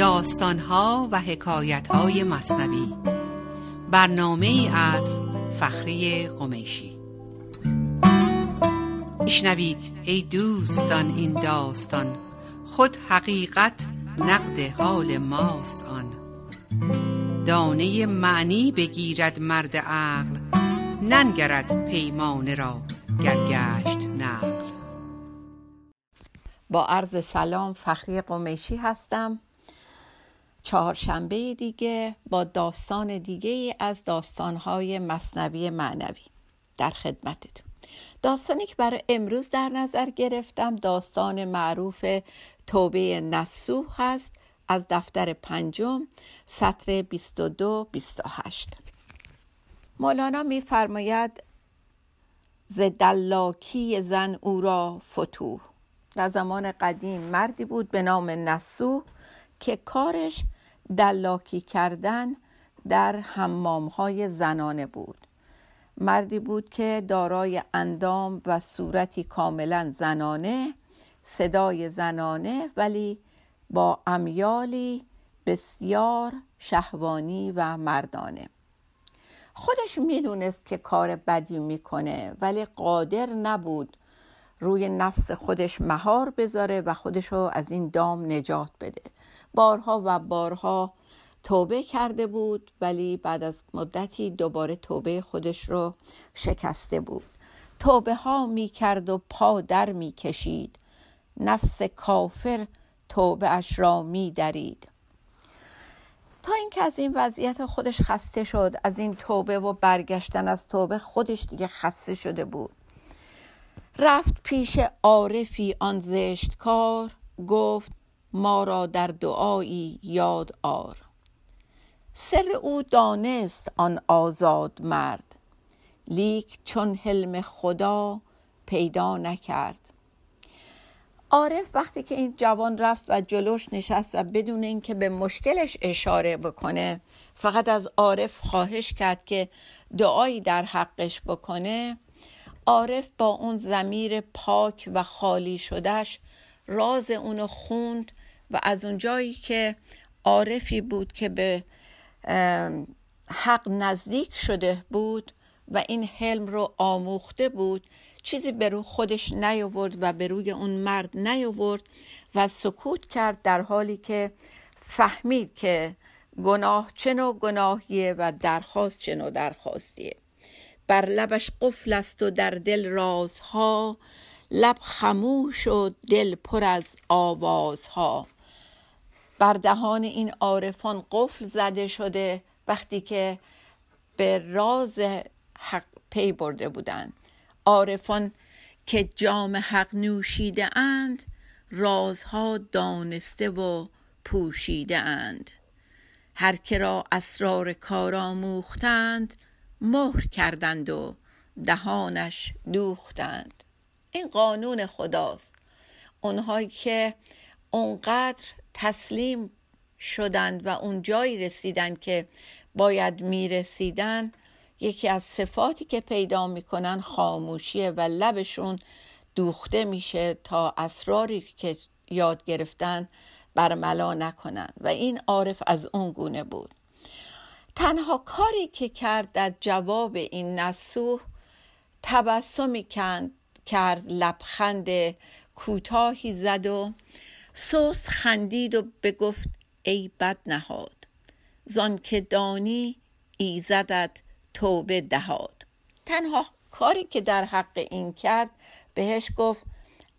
داستانها و حکایت های مصنوی. برنامه ای از فخری قمیشی. میشنوید ای دوستان این داستان خود حقیقت نقد حال ماست آن. دانه معنی بگیرد مرد عقل ننگرد پیمانه را گرگشت نقل. با عرض سلام فخری قمیشی هستم. چهارشنبه دیگه با داستان دیگه از داستانهای مصنوی معنوی در خدمتتون. داستانی که برای امروز در نظر گرفتم داستان معروف توبه نسوح هست از دفتر پنجم سطر 22 28 مولانا میفرماید ز زن او را فتوح. در زمان قدیم مردی بود به نام نسوح که کارش دلاکی کردن در حمام های زنانه بود. مردی بود که دارای اندام و صورتی کاملا زنانه صدای زنانه ولی با امیالی بسیار شهوانی و مردانه. خودش می‌دونست که کار بدی می‌کنه ولی قادر نبود روی نفس خودش مهار بذاره و خودش رو از این دام نجات بده. بارها و بارها توبه کرده بود ولی بعد از مدتی دوباره توبه خودش رو شکسته بود. توبه ها می کرد و پا در می کشید نفس کافر توبه اش را می درید تا اینکه از این وضعیت خودش خسته شد از این توبه و برگشتن از توبه خودش دیگه خسته شده بود. رفت پیش عارفی آن زشت کار گفت ما را در دعایی یاد آر. سر او دانست آن آزاد مرد. لیک چون حلم خدا پیدا نکرد. عارف وقتی که این جوان رفت و جلوش نشست و بدون اینکه به مشکلش اشاره بکنه فقط از عارف خواهش کرد که دعایی در حقش بکنه عارف با اون زمیر پاک و خالی شدهش راز اونو خوند و از اونجایی که عارفی بود که به حق نزدیک شده بود و این حلم رو آموخته بود چیزی به رو خودش نیاورد و به روی اون مرد نیاورد و سکوت کرد در حالی که فهمید که گناه چه نوع گناهیه و درخواست چه نوع درخواستیه. بر لبش قفل است و در دل رازها لب خموش و دل پر از آوازها. بر دهان این عارفان قفل زده شده وقتی که به راز حق پی برده بودند. عارفان که جام حق نوشیده اند رازها دانسته و پوشیده اند. هر که را اسرار کار آموختند مهر کردند و دهانش دوختند. این قانون خداست. اونهایی که اونقدر تسلیم شدند و اون جایی رسیدند که باید می‌رسیدن یکی از صفاتی که پیدا می‌کنن خاموشیه و لبشون دوخته میشه تا اسراری که یاد گرفتن برملا نکنن. و این عارف از اون گونه بود. تنها کاری که کرد در جواب این نسوح تبسمی کرد لبخند کوتاهی زد و سست خندید و بگفت ای بد نهاد زان که دانی ایزدت توبه دهاد. تنها کاری که در حق این کرد بهش گفت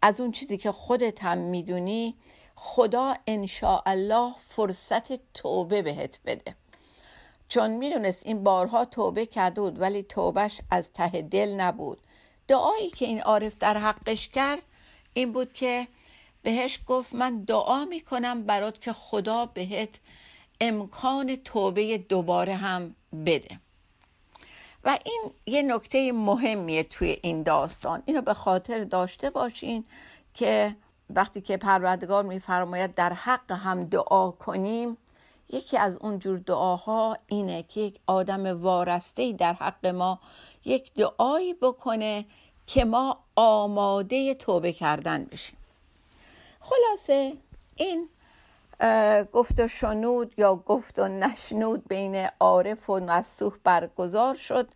از اون چیزی که خودت هم می‌دونی خدا الله فرصت توبه بهت بده. چون می‌دونست این بارها توبه کرده بود ولی توبهش از ته دل نبود. دعایی که این عارف در حقش کرد این بود که بهش گفت من دعا می‌کنم برات که خدا بهت امکان توبه دوباره هم بده. و این یه نکته مهمیه توی این داستان. اینو به خاطر داشته باشین که وقتی که پروردگار میفرماید در حق هم دعا کنیم یکی از اون جور دعاها اینه که یک آدم وارسته در حق ما یک دعایی بکنه که ما آماده توبه کردن بشیم. خلاصه. این گفت و شنود یا گفت و نشنود بین عارف و نسوح برگزار شد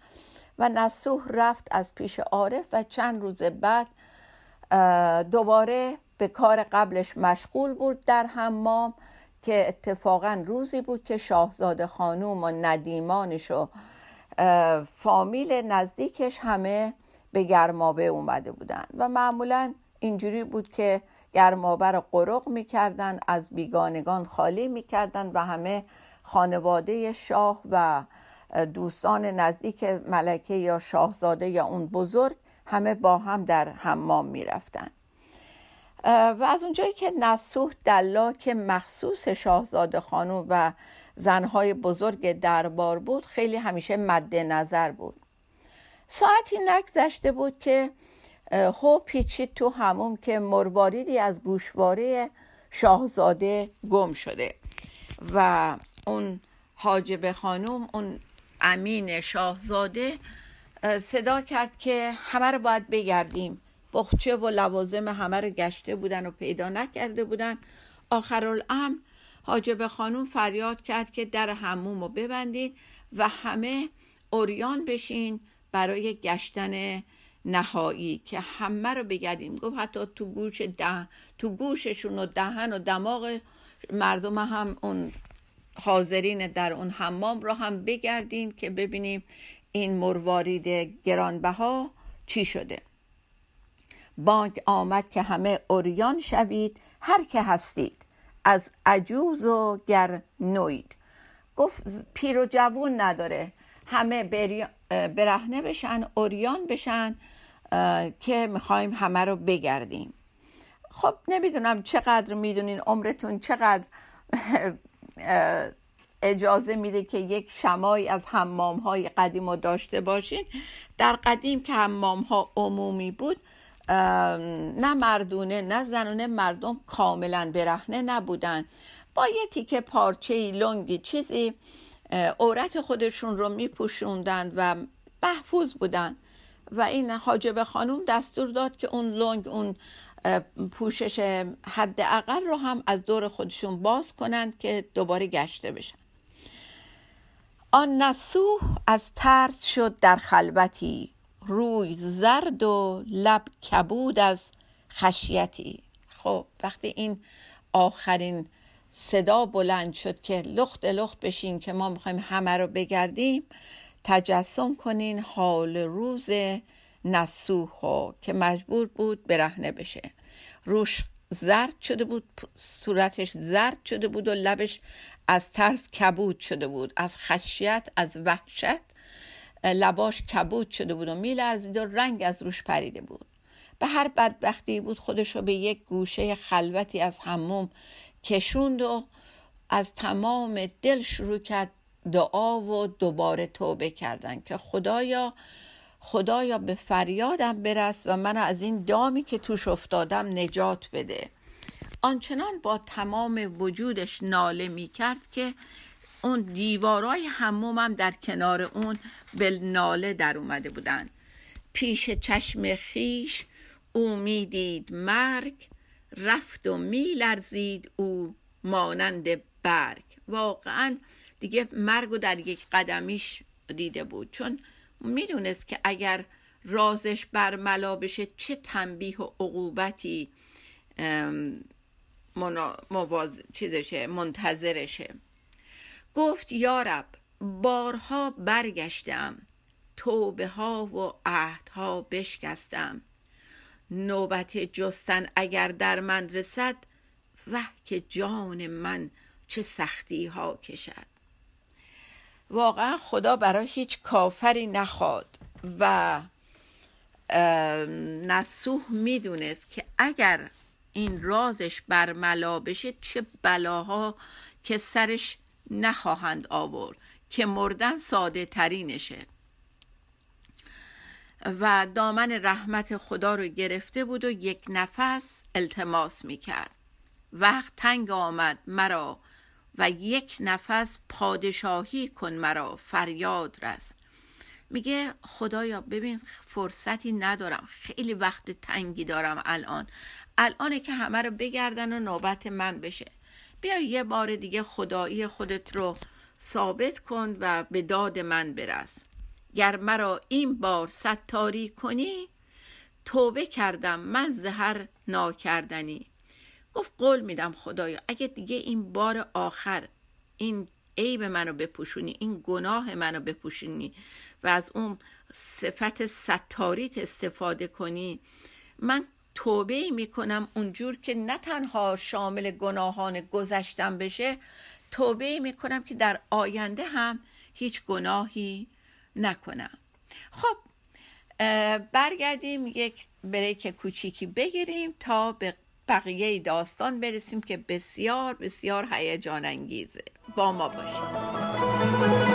و نسوح رفت از پیش عارف و چند روز بعد دوباره به کار قبلش مشغول بود در حمام که اتفاقا روزی بود که شاهزاده خانوم و ندیمانش و فامیل نزدیکش همه به گرمابه اومده بودن و معمولا اینجوری بود که گرمابه رو قرق می‌کردن از بیگانگان خالی می‌کردن و همه خانواده شاه و دوستان نزدیک ملکه یا شاهزاده یا اون بزرگ همه با هم در حمام می‌رفتن. و از اونجایی که نسوح دلاک مخصوص شاهزاده خانم و زنهای بزرگ دربار بود خیلی همیشه مد نظر بود. ساعتی نگذشته بود که هو پیچید تو هموم که مرواریدی از گوشواره شاهزاده گم شده و اون حاجب خانوم اون امین شاهزاده صدا کرد که همه رو باید بگردیم. بخچه و لوازم همه رو گشته بودن و پیدا نکرده بودن. آخرالام حاجب خانوم فریاد کرد که در هموم رو ببندید و همه اوریان بشین برای گشتن نهایی که همه رو بگردیم. گفت حتی تو گوش ده تو گوششون و دهن و دماغ مردم هم اون حاضرین در اون حمام رو هم بگردین که ببینیم این مروارید گرانبها چی شده. بانک آمد که همه اوریان شوید هر که هستید از عجوز و گر نوید. گفت پیر و جوون نداره همه برهنه بشن اوریان بشن که می‌خوایم همه رو بگردیم. خب نمی‌دونم چقدر می‌دونین عمرتون چقدر اجازه میده که یک شمای از حمام های قدیم رو داشته باشین. در قدیم که حمام ها عمومی بود نه مردونه نه زنونه مردم کاملا برهنه نبودن. با یه تیکه پارچه لنگی چیزی عورت خودشون رو میپوشوندن و محفوظ بودن. و این حاجب خانوم دستور داد که اون لنگ اون پوشش حد اقل رو هم از دور خودشون باز کنند که دوباره گشته بشن. آن نسوح از ترس شد در خلوتی. روی زرد و لب کبود از خشیتی. خب وقتی این آخرین صدا بلند شد که لخت لخت بشین که ما می‌خوایم همه رو بگردیم تجسم کنین حال روز نسوح که مجبور بود برهنه بشه. روش زرد شده بود صورتش زرد شده بود و لبش از ترس کبود شده بود از خشیت از وحشت لباش کبود شده بود و میلرزید و رنگ از روش پریده بود. به هر بدبختی بود خودش رو به یک گوشه خلوتی از هموم کشوند و از تمام دل شروع کرد دعا و دوباره توبه کردن که خدایا خدایا به فریادم برس و من از این دامی که توش افتادم نجات بده. آنچنان با تمام وجودش ناله می کرد که اون دیوارای همومم در کنار اون به ناله در اومده بودن. پیش چشم خیش او می‌دید مرگ رفت و میلرزید او مانند برگ. واقعا دیگه مرگ و در یک قدمیش دیده بود. چون می‌دونست که اگر رازش برملا بشه چه تنبیه و عقوبتی مواز... چیزشه منتظرشه. گفت یارب بارها برگشتم توبه ها و عهدها بشکستم. نوبت جستن اگر در من رسد وه که جان من چه سختی ها کشد. واقعا خدا برای هیچ کافری نخواد و نسوح می‌دونست که اگر این رازش برملا بشه چه بلاها که سرش نخواهند آورد که مردن ساده ترینشه. و دامن رحمت خدا رو گرفته بود و یک نفس التماس می کرد وقت تنگ آمد مرا و یک نفس پادشاهی کن مرا فریاد رست میگه خدایا ببین فرصتی ندارم. خیلی وقت تنگی دارم الان. الانه که همه رو بگردن و نوبت من بشه. بیا یه بار دیگه خدایی خودت رو ثابت کن و به داد من برس. گر مرا این بار ستاری کنی توبه کردم من زهر ناکردنی. گفت قول میدم خدایا اگه دیگه این بار آخر این عیب منو بپوشونی این گناه منو بپوشونی و از اون صفت ستاریت استفاده کنی من توبه می‌کنم اونجور که نه تنها شامل گناهان گذشتم بشه توبه می‌کنم که در آینده هم هیچ گناهی نکنم. خب برگردیم یک بریک کوچیکی بگیریم تا به بقیه داستان برسیم که بسیار بسیار هیجان انگیزه. با ما باشید.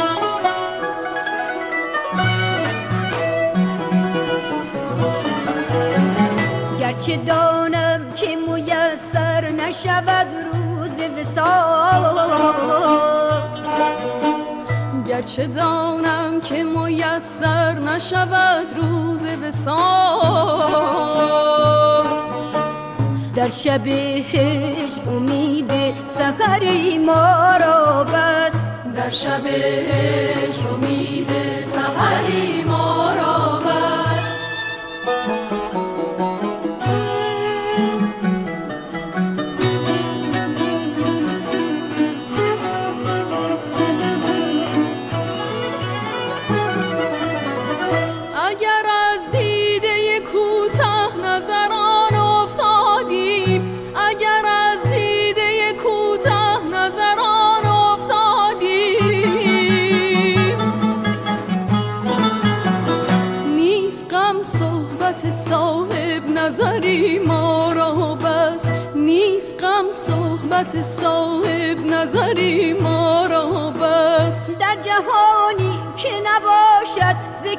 گرچه دانم که میسر نشود روز وسال گرچه دانم که میسر نشود روز وسال در شب هش امید سخری ما را بس در شب هش امید سحری ما را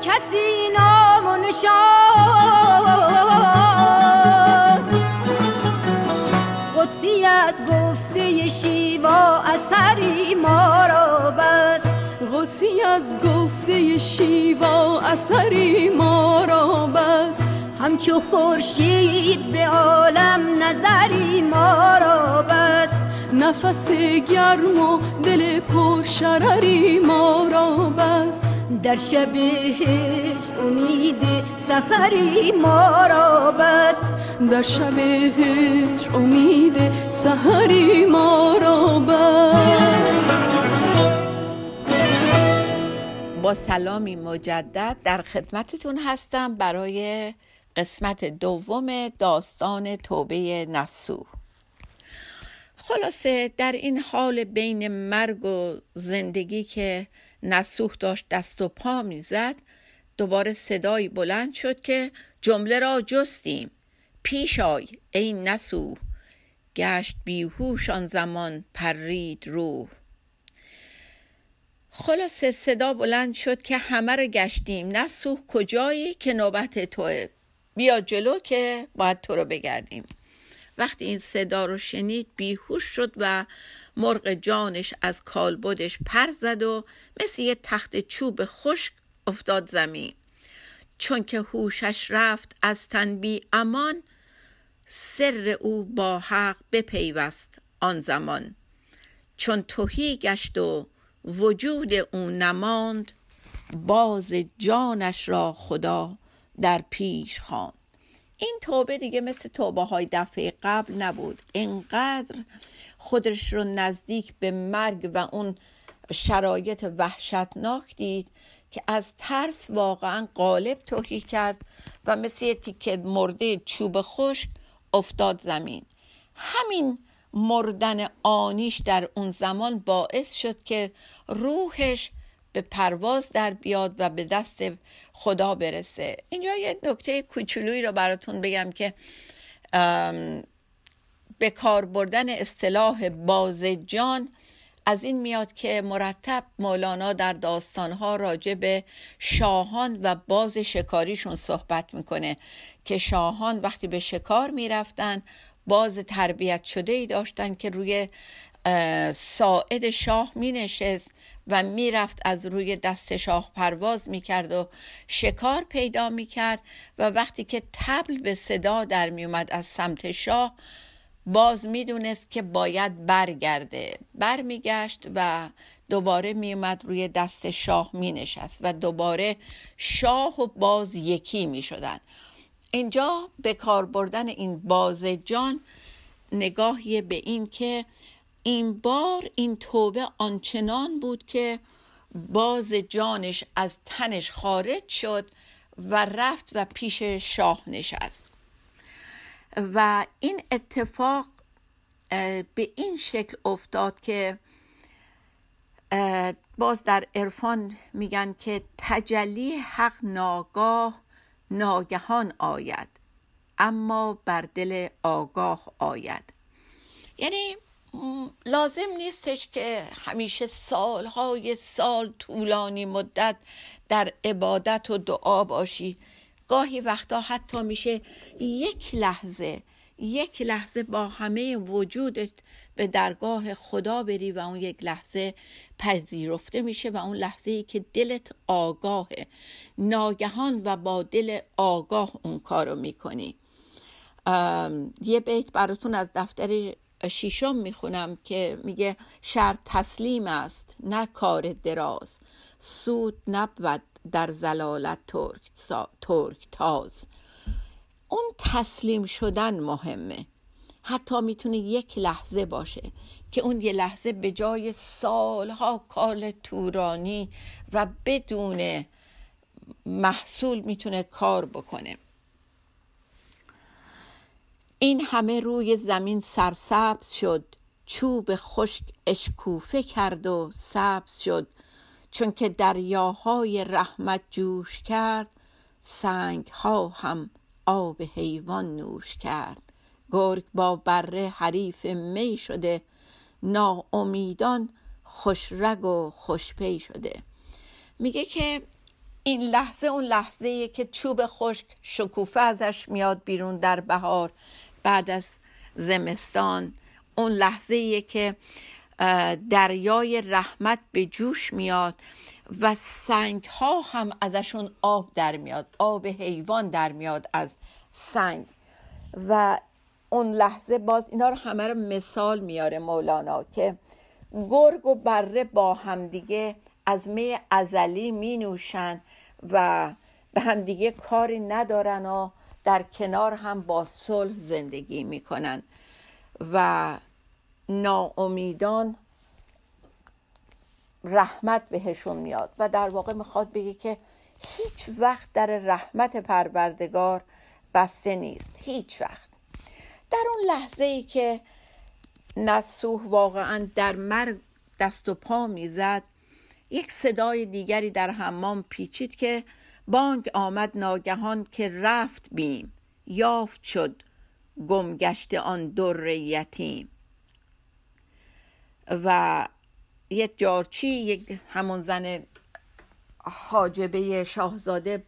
کسی نام و نشان. قدسی از گفته شیوا اثری ما را بس. قدسی از گفته شیوا اثری ما را بس. همچو خورشید به عالم نظری ما را بس. نفس گرم و دل پر شرری ما را بس. در شب هش امید سخری ما را بس در شب هش امید سحری ما را بس با سلامی مجدد در خدمتتون هستم برای قسمت دوم داستان توبه نسو. خلاصه در این حال بین مرگ و زندگی که نسوح داشت دست و پا می‌زد. دوباره صدایی بلند شد که جمله را جستیم. پیش آی ای نسوح گشت بیهوش آن زمان پرید روح. خلاصه صدا بلند شد که همه رو گشتیم. نسوح کجایی که نوبت توه؟ بیا جلو که باید تو رو بگردیم. وقتی این صدا رو شنید بیهوش شد و مرغ جانش از کالبدش پر زد و مثل یه تخت چوب خشک افتاد زمین. چون که هوشش رفت از تن بی امان سر او با حق بپیوست آن زمان. چون توهی گشت و وجود او نماند باز جانش را خدا در پیش خواند. این توبه دیگه مثل توبه های دفعه قبل نبود. اینقدر خودش رو نزدیک به مرگ و اون شرایط وحشتناک دید که از ترس واقعا قالب توهی کرد و مثل یه تیکه مرده چوب خشک افتاد زمین. همین مردن آنیش در اون زمان باعث شد که روحش به پرواز در بیاد و به دست خدا برسه. اینجا یه نکته کوچولویی رو براتون بگم که به کار بردن اصطلاح باز جان از این میاد که مرتب مولانا در داستانها راجع به شاهان و باز شکاریشون صحبت می‌کنه که شاهان وقتی به شکار می‌رفتن باز تربیت شده ای داشتن که روی ساعد شاه می نشست و می‌رفت از روی دست شاه پرواز می‌کرد و شکار پیدا می‌کرد و وقتی که تبل به صدا در میومد از سمت شاه باز می‌دونست که باید برگرده. برمیگشت و دوباره میومد روی دست شاه مینشست و دوباره شاه و باز یکی می‌شدن اینجا به کار بردن این باز جان نگاهی به این که این بار این توبه آنچنان بود که باز جانش از تنش خارج شد و رفت و پیش شاه نشست. و این اتفاق به این شکل افتاد که باز در عرفان میگن که تجلی حق ناگاه ناگهان آید اما بر دل آگاه آید. یعنی لازم نیستش که همیشه سالهای سال طولانی مدت در عبادت و دعا باشی. گاهی وقتا حتی میشه یک لحظه یک لحظه با همه وجودت به درگاه خدا بری و اون یک لحظه پذیرفته میشه و اون لحظه ای که دلت آگاهه ناگهان و با دل آگاه اون کارو می‌کنی. یه بیت براتون از دفتر شیشم می‌خونم که میگه شرط تسلیم است نه کار دراز. سود نبود در زلالت ترک, ترک تاز. اون تسلیم شدن مهمه. حتی می‌تونه یک لحظه باشه که اون یه لحظه به جای سالها کال تورانی و بدون محصول می‌تونه کار بکنه. این همه روی زمین سرسبز شد. چوب خشک اشکوفه کرد و سبز شد. چون که دریاهای رحمت جوش کرد سنگ ها هم آب حیوان نوش کرد. گرگ با بره حریف می شده. ناامیدان خوشرگ و خوشپی شده. میگه که این لحظه اون لحظه که چوب خشک شکوفه ازش میاد بیرون در بهار. بعد از زمستان اون لحظه که دریای رحمت به جوش میاد و سنگ ها هم ازشون آب در میاد آب حیوان در میاد از سنگ. و اون لحظه باز اینا رو همه رو مثال میاره مولانا که گرگ و بره با همدیگه از می ازلی می نوشن و به همدیگه کاری ندارن و در کنار هم با صلح زندگی می‌کنن و ناامیدان رحمت بهشون میاد و در واقع می‌خواد بگه که هیچ وقت در رحمت پروردگار بسته نیست. هیچ وقت. در اون لحظه ای که نسوح واقعا در مرگ دست و پا می‌زد یک صدای دیگری در حمام پیچید که بانگ آمد ناگهان که رفت بیم. یافت شد گمگشت آن در یتیم. و یک جارچی یک همون زن حاجبه شاهزاده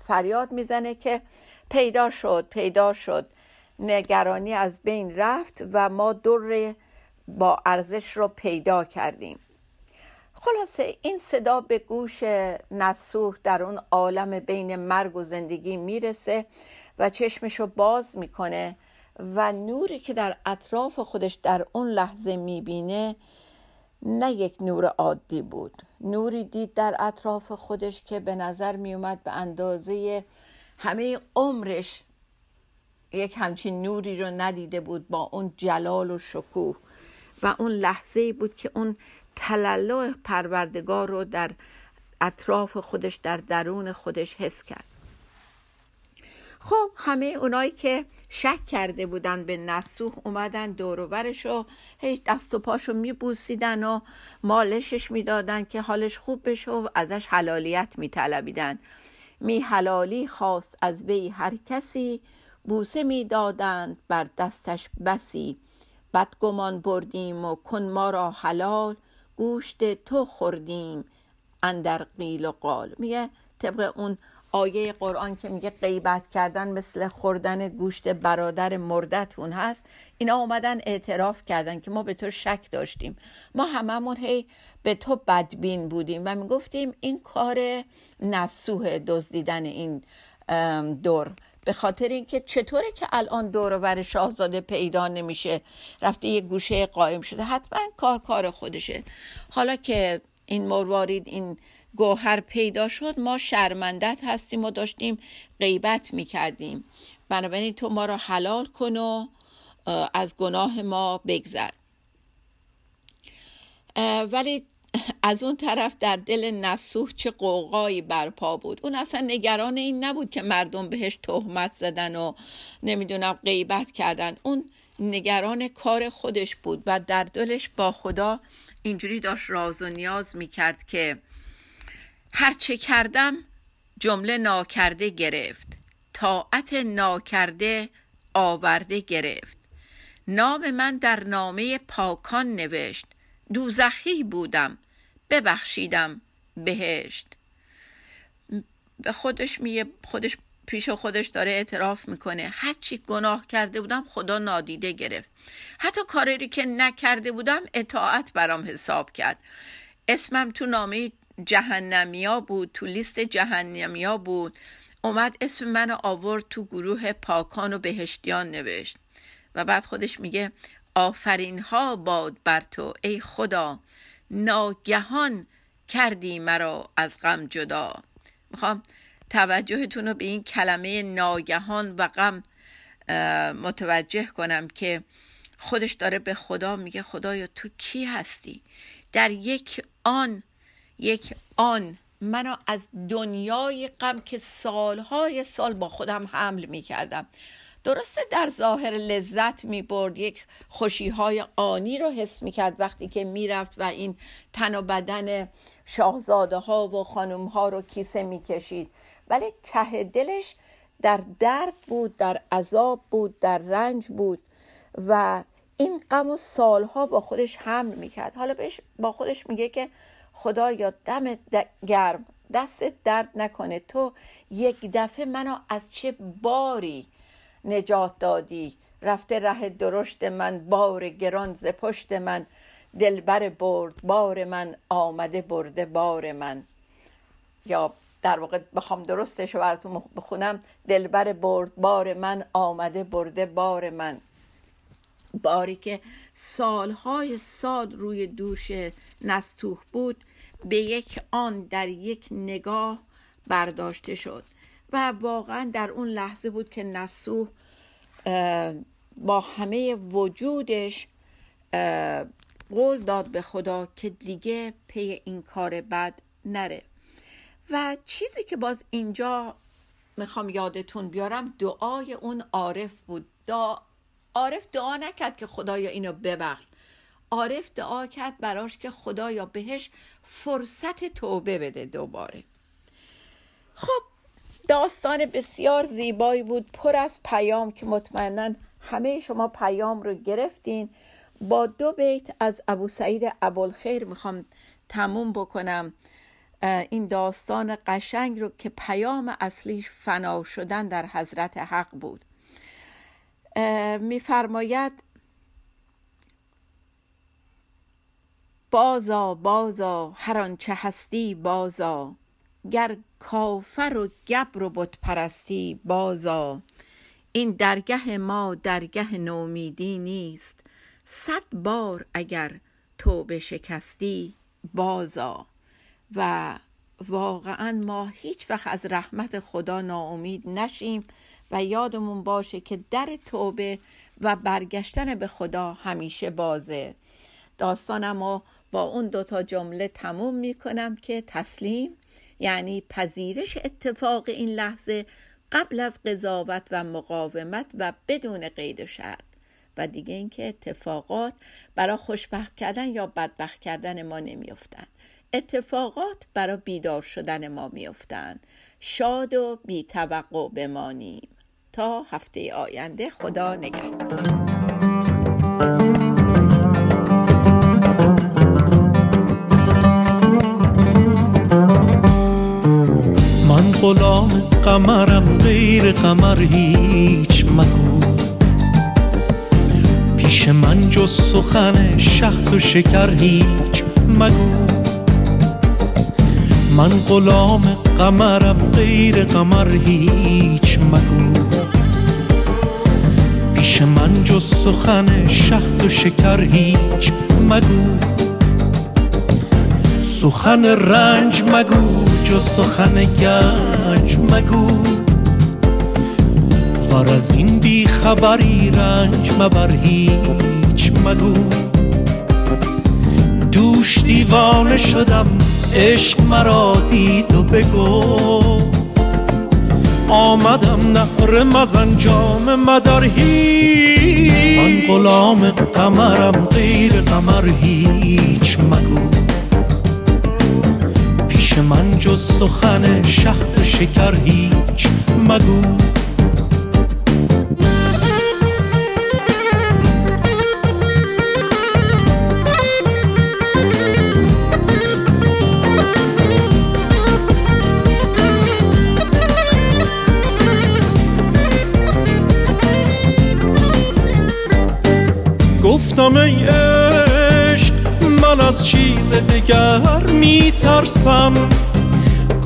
فریاد می‌زنه که پیدا شد پیدا شد. نگرانی از بین رفت و ما در با ارزش رو پیدا کردیم. خلاصه این صدا به گوش نسوح در اون عالم بین مرگ و زندگی می‌رسه و چشمشو باز می‌کنه و نوری که در اطراف خودش در اون لحظه می‌بینه نه یک نور عادی بود. نوری دید در اطراف خودش که به نظر میومد به اندازه همه عمرش یک همچین نوری رو ندیده بود با اون جلال و شکوه و اون لحظه بود که اون تلالو پروردگار رو در اطراف خودش در درون خودش حس کرد. خب همه اونایی که شک کرده بودن به نسوح اومدن دوروبرش و هیچ دست و پاشو میبوسیدن و مالشش می‌دادن که حالش خوب بشه و ازش حلالیت میطلبیدن. می حلالی خواست از وی هر کسی بوسه می‌دادند بر دستش بسی بدگمان بردیم و کن ما را حلال. گوشت تو خوردیم اندر قیل و قال. میگه طبق اون آیه قرآن که میگه غیبت کردن مثل خوردن گوشت برادر مردتون هست اینا اومدن اعتراف کردن که ما به تو شک داشتیم. ما هممون هی به تو بدبین بودیم و می‌گفتیم این کار نسوه دزدیدن این دور. به خاطر اینکه چطوره که الان دور بر شاهزاده پیدا نمیشه رفته یه گوشه قایم شده حتما کار کار خودشه. حالا که این مروارید این گوهر پیدا شد ما شرمندت هستیم و داشتیم غیبت می‌کردیم. بنابراین تو ما را حلال کن و از گناه ما بگذر. ولی از اون طرف در دل نسوح چه قوقایی برپا بود. اون اصلا نگران این نبود که مردم بهش تهمت زدن و نمی‌دونم غیبت کردن. اون نگران کار خودش بود و در دلش با خدا اینجوری داشت راز و نیاز می‌کرد که هرچه کردم جمله ناکرده گرفت. طاعت ناکرده آورده گرفت. نام من در نامه پاکان نوشت. دوزخی بودم. ببخشیدم بهشت. به خودش میگه خودش پیش خودش داره اعتراف می‌کنه. هرچی گناه کرده بودم خدا نادیده گرفت. حتی کاری که نکرده بودم اطاعت برام حساب کرد. اسمم تو نامه جهنمیا بود تو لیست جهنمیا بود. اومد اسم من آورد تو گروه پاکان و بهشتیان نوشت. و بعد خودش میگه آفرین ها باد بر تو ای خدا. ناگهان کردی مرا از غم جدا. می‌خوام توجهتون رو به این کلمه ناگهان و غم متوجه کنم که خودش داره به خدا میگه خدایا تو کی هستی؟ در یک آن یک آن منو از دنیای غم که سالهای سال با خودم حمل می‌کردم. درسته در ظاهر لذت می برد یک خوشی های آنی رو حس می کرد وقتی که می‌رفت و این تن و بدن شاهزاده ها و خانم ها رو کیسه می کشید ولی ته دلش در درد بود در عذاب بود در رنج بود و این غم و سالها با خودش حمل می‌کرد. حالا بهش با خودش میگه که خدایا دم گرم دست درد نکنه. تو یک دفعه منو از چه باری نجات دادی. رفته ره درشت من بار گران ز پشت من. دلبر برد بار من آمده برده بار من. یا در واقع بخوام درستش رو براتون بخونم. دلبر برد بار من آمده برده بار من. باری که سالهای سال روی دوش نستوح بود به یک آن در یک نگاه برداشته شد. واقعا در اون لحظه بود که نسوح با همه وجودش قول داد به خدا که دیگه پی این کار بد نره. و چیزی که باز اینجا می‌خوام یادتون بیارم دعای اون عارف بود. دا عارف دعا نکرد که خدایا اینو ببخش. عارف دعا کرد براش که خدایا بهش فرصت توبه بده دوباره. خب داستان بسیار زیبایی بود پر از پیام که مطمئنا همه شما پیام رو گرفتین. با دو بیت از ابو سعید ابوالخیر می‌خوام تموم بکنم. این داستان قشنگ رو که پیام اصلیش فنا شدن در حضرت حق بود. میفرماید بازا بازا هر آنچه هستی بازا. گر کافر و گبر و بت پرستی بازا این درگه ما درگه نومیدی نیست. صد بار اگر توبه شکستی بازا و واقعا ما هیچ وقت از رحمت خدا ناامید نشیم و یادمون باشه که در توبه و برگشتن به خدا همیشه بازه. داستانم رو با اون دوتا جمله تموم می‌کنم که تسلیم. یعنی پذیرش اتفاق این لحظه قبل از قضاوت و مقاومت و بدون قید و شرط. و دیگه اینکه اتفاقات برای خوشبخت کردن یا بدبخت کردن ما نمیافتند. اتفاقات برای بیدار شدن ما میافتند. شاد و بیتوقع بمانیم. تا هفته آینده خدا نگهدار. غلام قمرم غیر قمر هیچ مگو. پیش من جز سخن شهد و شکر هیچ مگو. من غلام قمرم غیر قمر هیچ مگو. پیش من جز سخن شهد و شکر هیچ مگو. سخن رنج مگو جز سخن گنج مگو. وار از این بی خبری رنج مبر هیچ مگو. دوش دیوانه شدم عشق مرا دید و بگفت. آمدم نهر مزنجام مدر هیچ. من غلام قمرم غیر قمر هیچ مگو. من جز سخن شهد شکر هیچ مگو. گفتم ای من از چیز دیگر میترسم.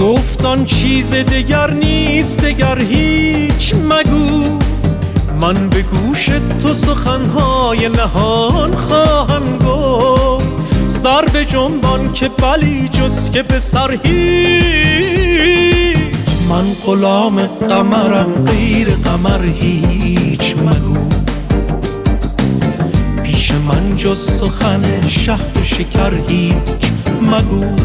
گفتان چیز دیگر نیست دیگر هیچ مگو. من به گوش تو سخنهای نهان خواهم گفت. سر به جنبان که بلی جز که به سر هیچ. من غلام قمرم غیر قمر هیچ مگو. من جز سخن شهد و هیچ مگو.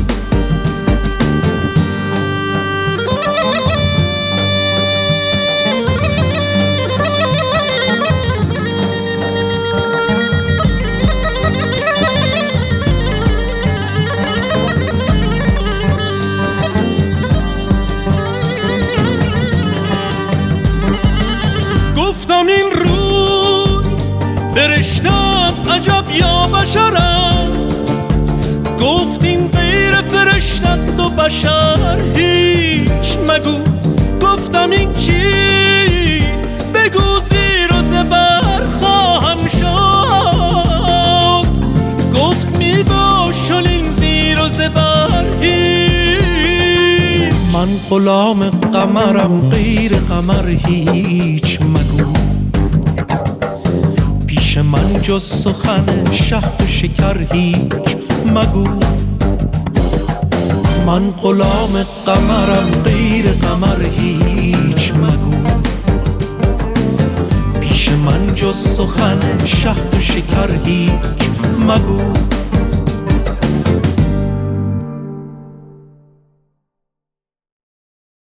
گفتم این روی فرشته عجب یا بشر است. گفتین غیر فرشت است و بشر هیچ مگو. گفتم این چیز بگو زیر و زبر خواهم شد. گفت می باشن این زیر و زبر هیچ. من غلام قمرم غیر قمر هیچ مگو. من جز سخن شهد و شکر هیچ مگو. من غلام قمرم غیر قمر هیچ مگو. پیش من جز سخن شهد و شکر هیچ مگو.